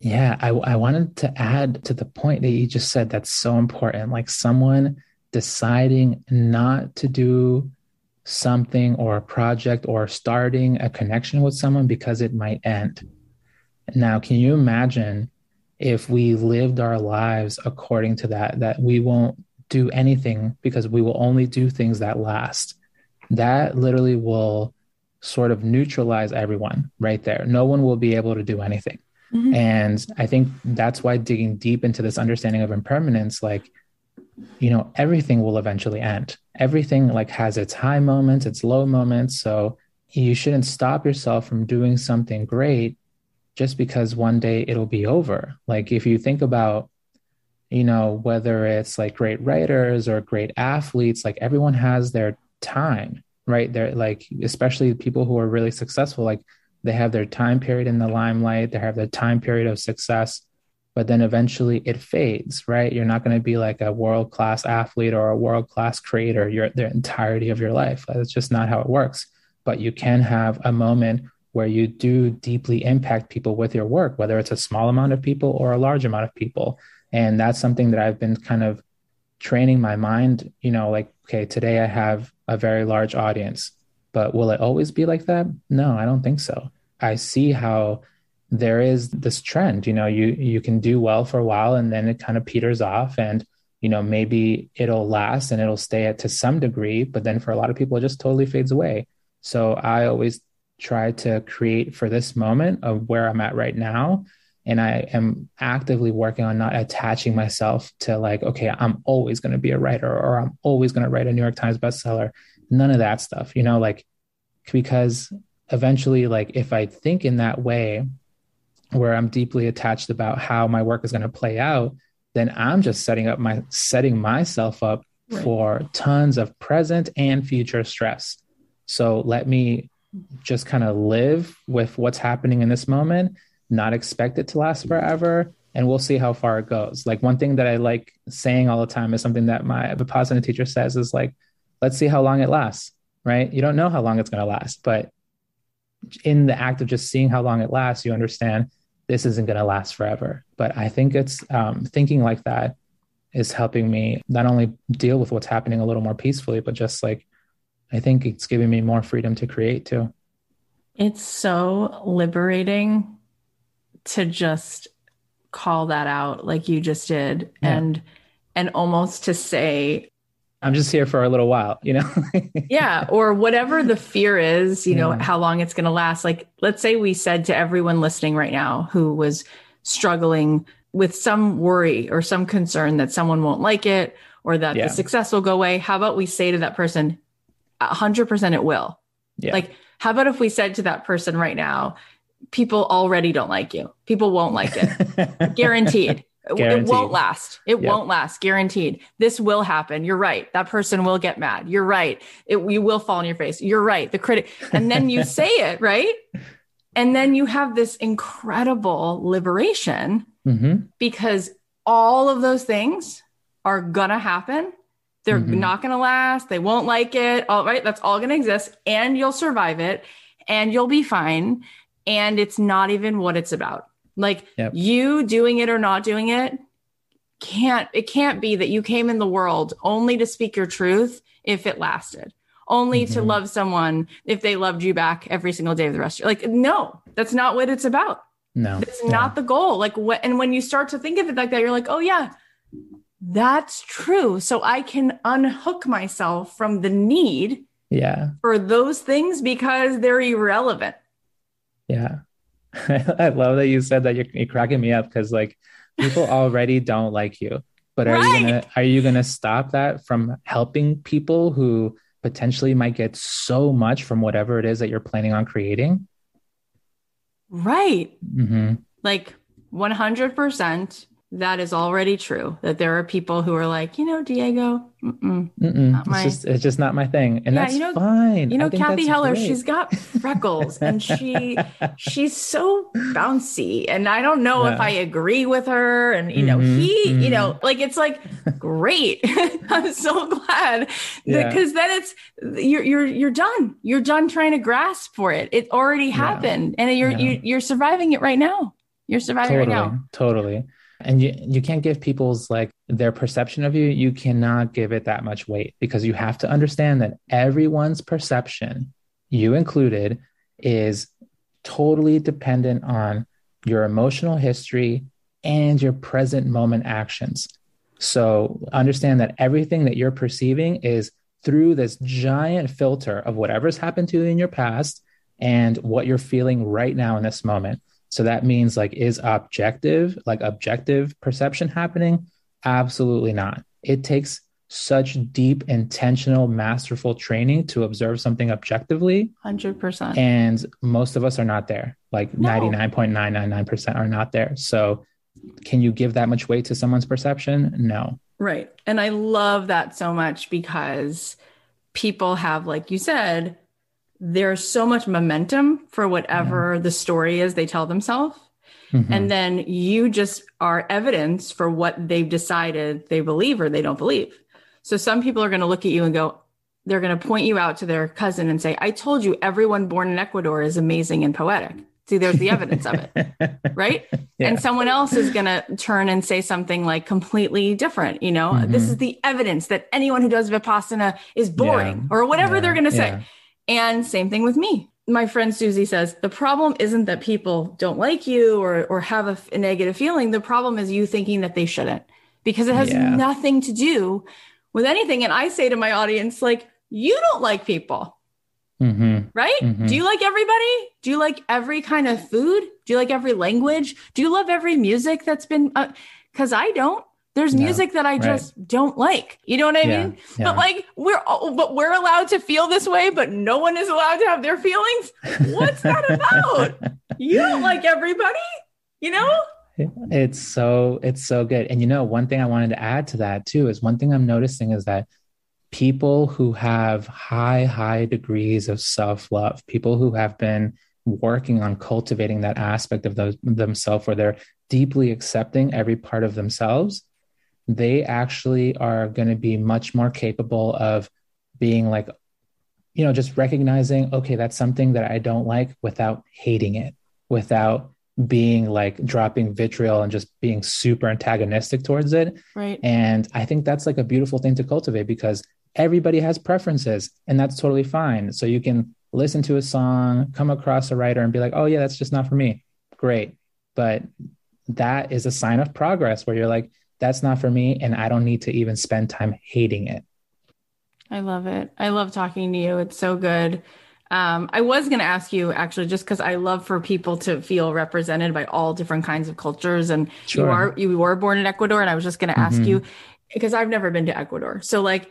Yeah, I, I wanted to add to the point that you just said that's so important. Like someone deciding not to do something or a project or starting a connection with someone because it might end. Now, can you imagine if we lived our lives according to that, that we won't do anything because we will only do things that last? That literally will sort of neutralize everyone right there. No one will be able to do anything. Mm-hmm. And I think that's why digging deep into this understanding of impermanence, like, you know, everything will eventually end. Everything like has its high moments, its low moments. So you shouldn't stop yourself from doing something great just because one day it'll be over. Like if you think about, you know, whether it's like great writers or great athletes, like everyone has their time, right? They're like, especially people who are really successful, like they have their time period in the limelight, they have their time period of success, but then eventually it fades, right? You're not going to be like a world class athlete or a world class creator your the entirety of your life. That's just not how it works. But you can have a moment where you do deeply impact people with your work, whether it's a small amount of people or a large amount of people. And that's something that I've been kind of training my mind, you know, like, okay, today I have a very large audience, but will it always be like that? No, I don't think so. I see how there is this trend, you know, you you can do well for a while and then it kind of peters off and you know, maybe it'll last and it'll stay at to some degree, but then for a lot of people it just totally fades away. So I always try to create for this moment of where I'm at right now. And I am actively working on not attaching myself to like, okay, I'm always going to be a writer or I'm always going to write a New York Times bestseller. None of that stuff, you know, like, because eventually, like, if I think in that way, where I'm deeply attached about how my work is going to play out, then I'm just setting up my setting myself up right. for tons of present and future stress. So let me just kind of live with what's happening in this moment, not expect it to last forever, and we'll see how far it goes. Like one thing that I like saying all the time is something that my Vipassana teacher says is like, let's see how long it lasts, right? You don't know how long it's going to last, but in the act of just seeing how long it lasts, you understand this isn't going to last forever. But I think it's um, thinking like that is helping me not only deal with what's happening a little more peacefully, but just like I think it's giving me more freedom to create too. It's so liberating to just call that out like you just did yeah. and and almost to say I'm just here for a little while, you know? yeah. Or whatever the fear is, you know, yeah. how long it's going to last. Like, let's say we said to everyone listening right now who was struggling with some worry or some concern that someone won't like it or that yeah. the success will go away. How about we say to that person, 100% it will. Yeah. Like, how about if we said to that person right now, people already don't like you. People won't like it. Guaranteed. Guaranteed. It won't last. It yep. won't last. Guaranteed. This will happen. You're right. That person will get mad. You're right. It, you will fall on your face. You're right. The critic. And then you say it, right? And then you have this incredible liberation mm-hmm. because all of those things are to happen they're mm-hmm. not to last. They won't like it. All right. That's all going to exist and you'll survive it and you'll be fine. And it's not even what it's about. Like yep. you doing it or not doing it can't, it can't be that you came in the world only to speak your truth if it lasted, only mm-hmm. to love someone if they loved you back every single day of the rest of your like, no, that's not what it's about. No, it's no. not the goal. Like what, and when you start to think of it like that, you're like, oh yeah, that's true. So I can unhook myself from the need yeah. for those things because they're irrelevant. Yeah. I love that you said that you're, you're cracking me up because like people already don't like you. But are right. you gonna are you gonna stop that from helping people who potentially might get so much from whatever it is that you're planning on creating? Right. Mm-hmm. Like 100% that is already true that there are people who are like you know diego mm-mm, mm-mm. My, it's just it's just not my thing and yeah, that's you know, fine you know cathy heller great. she's got freckles and she she's so bouncy and i don't know yeah. if i agree with her and you know mm-hmm, he mm-hmm. you know like it's like great i'm so glad because yeah. then it's you're you're you're done you're done trying to grasp for it it already happened and you're you, you're surviving it right now you're surviving totally, right now totally and you you can't give people's like their perception of you. You cannot give it that much weight because you have to understand that everyone's perception you included is totally dependent on your emotional history and your present moment actions. So understand that everything that you're perceiving is through this giant filter of whatever's happened to you in your past and what you're feeling right now in this moment so that means like, is objective, like objective perception happening? Absolutely not. It takes such deep, intentional, masterful training to observe something objectively. 100%. And most of us are not there. Like no. 99.999% are not there. So, can you give that much weight to someone's perception? No. Right. And I love that so much because people have, like you said, there's so much momentum for whatever yeah. the story is they tell themselves. Mm-hmm. And then you just are evidence for what they've decided they believe or they don't believe. So some people are going to look at you and go, they're going to point you out to their cousin and say, I told you everyone born in Ecuador is amazing and poetic. See, there's the evidence of it. Right. Yeah. And someone else is going to turn and say something like completely different. You know, mm-hmm. this is the evidence that anyone who does Vipassana is boring yeah. or whatever they're going to say. And same thing with me. My friend Susie says the problem isn't that people don't like you or, or have a, a negative feeling. The problem is you thinking that they shouldn't because it has nothing to do with anything. And I say to my audience, like, you don't like people. Mm-hmm. Right? Mm-hmm. Do you like everybody? Do you like every kind of food? Do you like every language? Do you love every music that's been? Because uh, I don't. There's no, music that I just right. don't like. You know what I yeah, mean? Yeah. But like we're all, but we're allowed to feel this way, but no one is allowed to have their feelings. What's that about? you don't like everybody, you know? It's so it's so good. And you know, one thing I wanted to add to that too is one thing I'm noticing is that people who have high high degrees of self-love, people who have been working on cultivating that aspect of those, themselves where they're deeply accepting every part of themselves, they actually are going to be much more capable of being like you know just recognizing okay that's something that I don't like without hating it, without being like dropping vitriol and just being super antagonistic towards it. Right. And I think that's like a beautiful thing to cultivate because everybody has preferences and that's totally fine. So you can listen to a song, come across a writer and be like, oh, yeah, that's just not for me. Great. But that is a sign of progress where you're like, that's not for me. And I don't need to even spend time hating it. I love it. I love talking to you. It's so good. Um, I was going to ask you actually, just because I love for people to feel represented by all different kinds of cultures, and sure. you are you were born in Ecuador, and I was just going to ask mm-hmm. you because I've never been to Ecuador, so like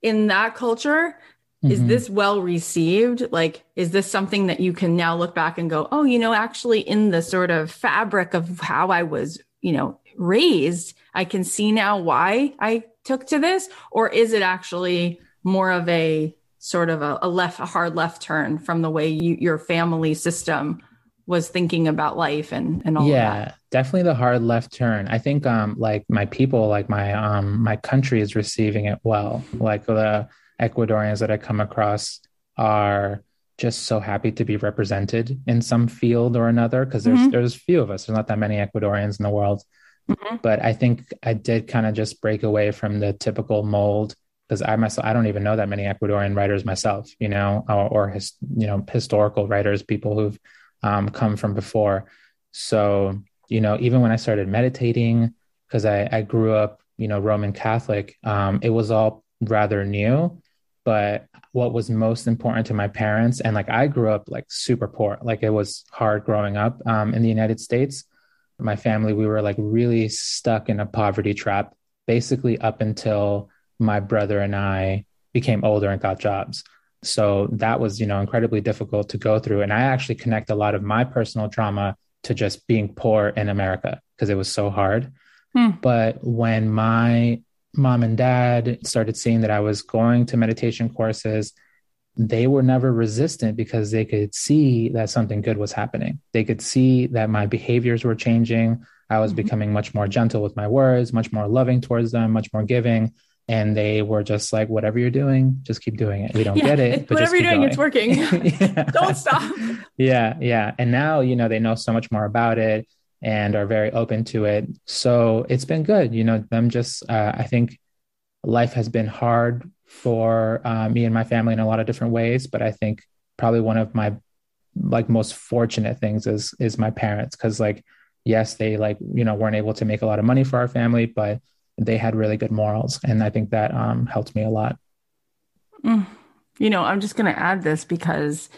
in that culture, mm-hmm. is this well received? Like, is this something that you can now look back and go, oh, you know, actually in the sort of fabric of how I was, you know, raised, I can see now why I took to this, or is it actually more of a sort of a, a left, a hard left turn from the way you, your family system was thinking about life and and all that. yeah definitely the hard left turn i think um like my people like my um my country is receiving it well like the ecuadorians that i come across are just so happy to be represented in some field or another because there's mm-hmm. there's few of us there's not that many ecuadorians in the world mm-hmm. but i think i did kind of just break away from the typical mold because I myself I don't even know that many Ecuadorian writers myself, you know, or, or his, you know historical writers, people who've um, come from before. So you know, even when I started meditating, because I, I grew up, you know, Roman Catholic, um, it was all rather new. But what was most important to my parents, and like I grew up like super poor, like it was hard growing up um, in the United States. My family, we were like really stuck in a poverty trap, basically up until my brother and I became older and got jobs. So that was, you know, incredibly difficult to go through. And I actually connect a lot of my personal trauma to just being poor in America because it was so hard. Hmm. But when my mom and dad started seeing that I was going to meditation courses, they were never resistant because they could see that something good was happening. They could see that my behaviors were changing. I was mm-hmm. becoming much more gentle with my words, much more loving towards them, much more giving and they were just like whatever you're doing just keep doing it we don't yeah, get it but whatever you're doing going. it's working yeah. don't stop yeah yeah and now you know they know so much more about it and are very open to it so it's been good you know them just uh, i think life has been hard for uh, me and my family in a lot of different ways but i think probably one of my like most fortunate things is is my parents because like yes they like you know weren't able to make a lot of money for our family but they had really good morals. And I think that um, helped me a lot. Mm. You know, I'm just going to add this because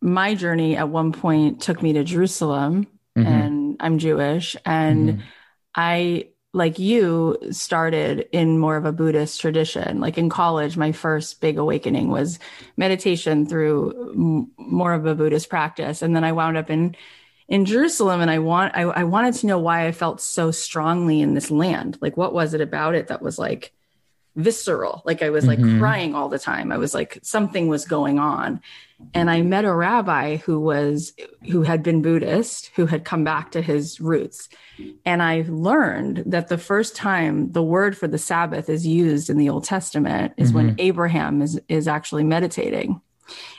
my journey at one point took me to Jerusalem mm-hmm. and I'm Jewish. And mm-hmm. I like you started in more of a Buddhist tradition. Like in college, my first big awakening was meditation through m- more of a Buddhist practice. And then I wound up in in Jerusalem and I want I, I wanted to know why I felt so strongly in this land. Like what was it about it that was like visceral? Like I was like mm-hmm. crying all the time. I was like something was going on and I met a rabbi who was who had been Buddhist, who had come back to his roots. And I learned that the first time the word for the Sabbath is used in the Old Testament is mm-hmm. when Abraham is is actually meditating.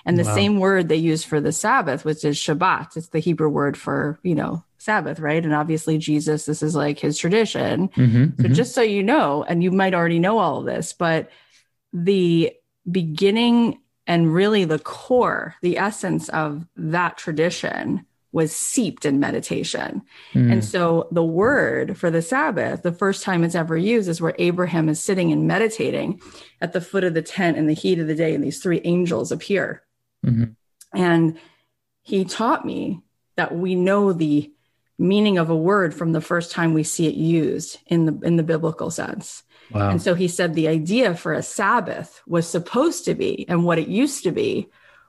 And the wow. same word they use for the Sabbath, which is Shabbat, it's the Hebrew word for, you know, Sabbath, right? And obviously, Jesus, this is like his tradition. Mm-hmm, so, mm-hmm. just so you know, and you might already know all of this, but the beginning and really, the core, the essence of that tradition was seeped in meditation. Mm. And so the word for the Sabbath, the first time it's ever used is where Abraham is sitting and meditating at the foot of the tent in the heat of the day, and these three angels appear. Mm-hmm. And he taught me that we know the meaning of a word from the first time we see it used in the in the biblical sense. Wow. And so he said the idea for a Sabbath was supposed to be, and what it used to be,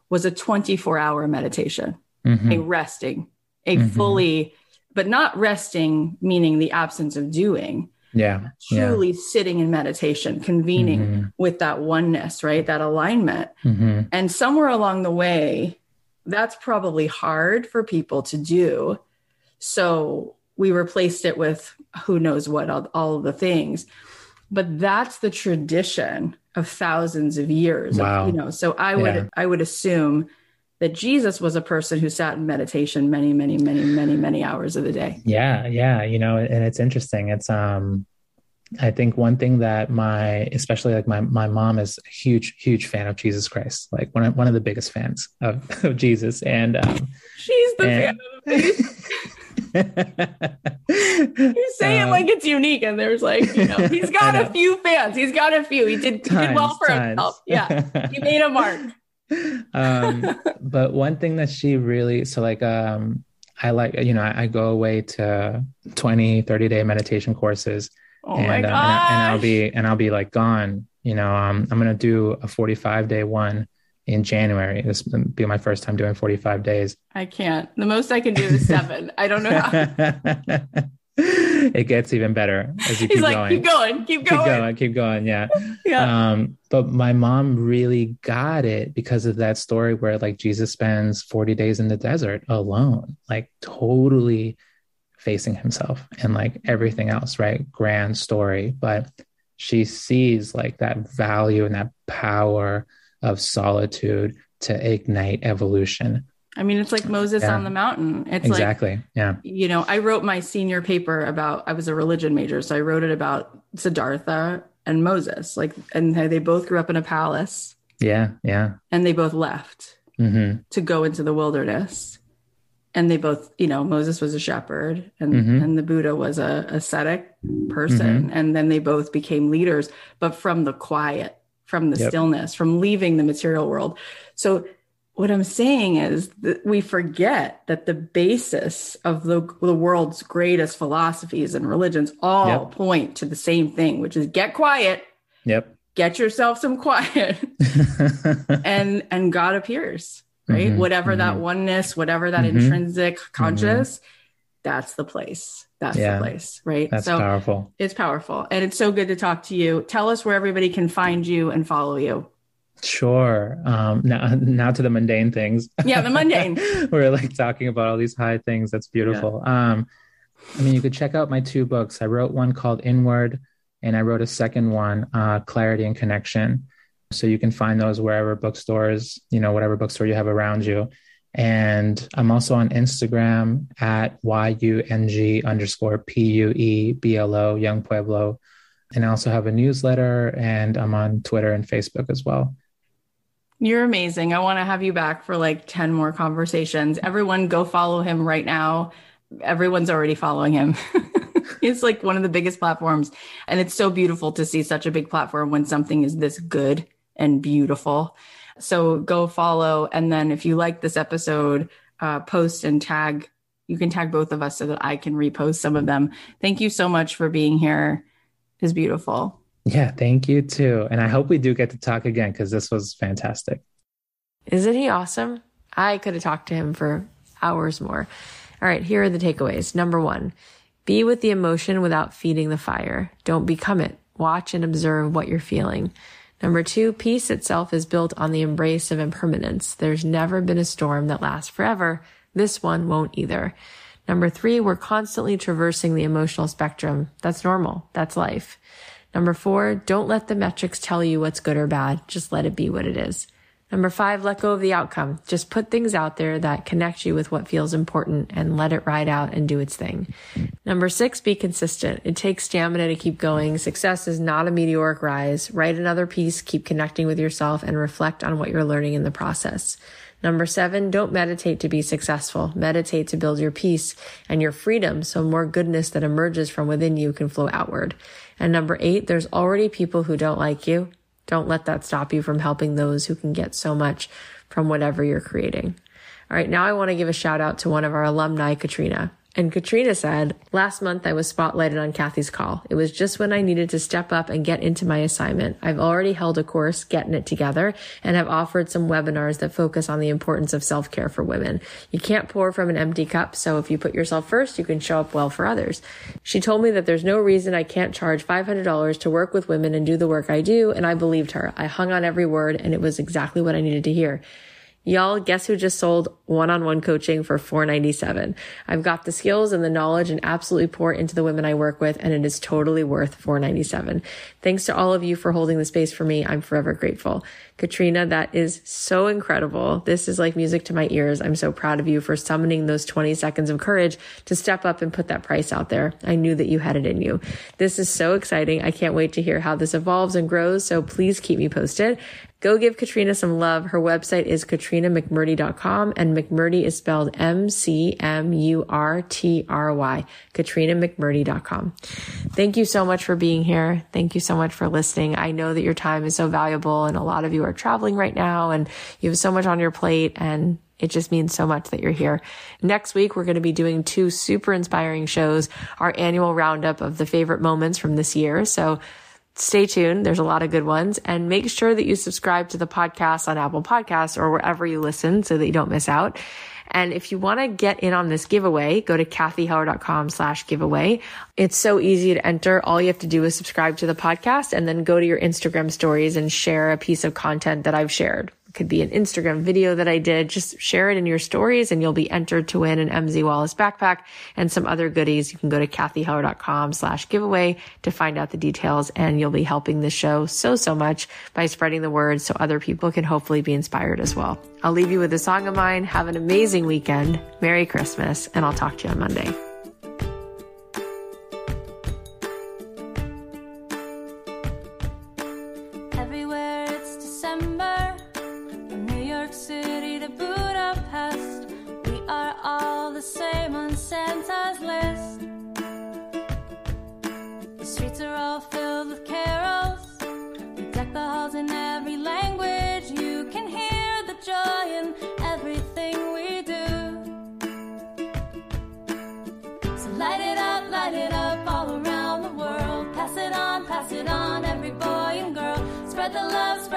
was a 24 hour meditation, mm-hmm. a resting, a mm-hmm. fully, but not resting, meaning the absence of doing. Yeah. Truly yeah. sitting in meditation, convening mm-hmm. with that oneness, right? That alignment. Mm-hmm. And somewhere along the way, that's probably hard for people to do. So we replaced it with who knows what, all, all of the things. But that's the tradition of thousands of years wow. Of, you know so i would yeah. i would assume that jesus was a person who sat in meditation many many many many many hours of the day. Yeah yeah you know and it's interesting. It's um i think one thing that my especially like my my mom is a huge huge fan of jesus christ like one of, one of the biggest fans of, of jesus. And um she's the and, fan of the you say um, it like it's unique, and there's like, you know, he's got a few fans. He's got a few. He did, he did well for tons. himself. Yeah, he made a mark. um, but one thing that she really, so like, um, I like, you know, I, I go away to 20, 30 day meditation courses. Oh and. Uh, and, and I'll be, and I'll be like gone, you know, um, I'm going to do a 45 day one in January. This will be my first time doing 45 days. I can't. The most I can do is seven. I don't know how. it gets even better as you He's keep like, going. Keep going. Keep going. Keep going. Keep going. Yeah. yeah. Um, but my mom really got it because of that story where like Jesus spends 40 days in the desert alone, like totally facing himself and like everything else, right? Grand story. But she sees like that value and that power of solitude to ignite evolution. I mean, it's like Moses yeah. on the mountain. It's exactly, like, yeah. You know, I wrote my senior paper about, I was a religion major. So I wrote it about Siddhartha and Moses, like, and they both grew up in a palace. Yeah, yeah. And they both left mm-hmm. to go into the wilderness. And they both, you know, Moses was a shepherd and, mm-hmm. and the Buddha was a ascetic person. Mm-hmm. And then they both became leaders, but from the quiet from the yep. stillness, from leaving the material world. So, what I'm saying is that we forget that the basis of the, the world's greatest philosophies and religions all yep. point to the same thing, which is get quiet. Yep. Get yourself some quiet. and and God appears, right? Mm-hmm, whatever mm-hmm. that oneness, whatever that mm-hmm, intrinsic conscious, that's the place that's yeah, the place, right? That's so powerful. It's powerful. And it's so good to talk to you. Tell us where everybody can find you and follow you. Sure. Um, now, now to the mundane things. Yeah, the mundane. We're like talking about all these high things. That's beautiful. Yeah. Um, I mean, you could check out my two books. I wrote one called Inward, and I wrote a second one, uh, Clarity and Connection. So you can find those wherever bookstores, you know, whatever bookstore you have around you. And I'm also on Instagram at Y-U-N-G underscore P-U-E-B-L-O, Yung Pueblo. And I also have a newsletter and I'm on Twitter and Facebook as well. You're amazing. I want to have you back for like 10 more conversations. Everyone go follow him right now. Everyone's already following him. it's like one of the biggest platforms. And it's so beautiful to see such a big platform when something is this good and beautiful. So go follow. And then if you like this episode, uh, post and tag you can tag both of us so that I can repost some of them. Thank you so much for being here. It's beautiful. Yeah, thank you too. And I hope we do get to talk again because this was fantastic. Isn't he awesome? I could have talked to him for hours more. All right, here are the takeaways. Number one, be with the emotion without feeding the fire. Don't become it. Watch and observe what you're feeling. Number two, peace itself is built on the embrace of impermanence. There's never been a storm that lasts forever. This one won't either. Number three, we're constantly traversing the emotional spectrum. That's normal. That's life. Number four, don't let the metrics tell you what's good or bad. Just let it be what it is. Number five, let go of the outcome. Just put things out there that connect you with what feels important and let it ride out and do its thing. Number six, be consistent. It takes stamina to keep going. Success is not a meteoric rise. Write another piece, keep connecting with yourself and reflect on what you're learning in the process. Number seven, don't meditate to be successful. Meditate to build your peace and your freedom so more goodness that emerges from within you can flow outward. And number eight, there's already people who don't like you. Don't let that stop you from helping those who can get so much from whatever you're creating. All right, now I want to give a shout out to one of our alumni, Katrina. And Katrina said, last month I was spotlighted on Cathy's call. It was just when I needed to step up and get into my assignment. I've already held a course, Getting It Together, and have offered some webinars that focus on the importance of self-care for women. You can't pour from an empty cup, so if you put yourself first, you can show up well for others. She told me that there's no reason I can't charge $500 to work with women and do the work I do, and I believed her. I hung on every word, and it was exactly what I needed to hear. Y'all, guess who just sold one-on-one coaching for 497? I've got the skills and the knowledge and absolutely pour into the women I work with, and it is totally worth 497. Thanks to all of you for holding the space for me. I'm forever grateful. Katrina, that is so incredible. This is like music to my ears. I'm so proud of you for summoning those 20 seconds of courage to step up and put that price out there. I knew that you had it in you. This is so exciting. I can't wait to hear how this evolves and grows. So please keep me posted. Go give Katrina some love. Her website is katrinamcmurtry.com and McMurtry is spelled M-C-M-U-R-T-R-Y, katrinamcmurtry.com. Thank you so much for being here. Thank you so much for listening. I know that your time is so valuable and a lot of you are traveling right now and you have so much on your plate and it just means so much that you're here. Next week, we're going to be doing two super inspiring shows, our annual roundup of the favorite moments from this year. So stay tuned. There's a lot of good ones and make sure that you subscribe to the podcast on Apple Podcasts or wherever you listen so that you don't miss out. And if you want to get in on this giveaway, go to cathyheller.com slash giveaway. It's so easy to enter. All you have to do is subscribe to the podcast and then go to your Instagram stories and share a piece of content that I've shared could be an Instagram video that I did. Just share it in your stories and you'll be entered to win an MZ Wallace backpack and some other goodies. You can go to cathyheller.com slash giveaway to find out the details and you'll be helping the show so, so much by spreading the word so other people can hopefully be inspired as well. I'll leave you with a song of mine. Have an amazing weekend. Merry Christmas and I'll talk to you on Monday.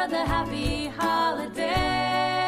The happy holiday.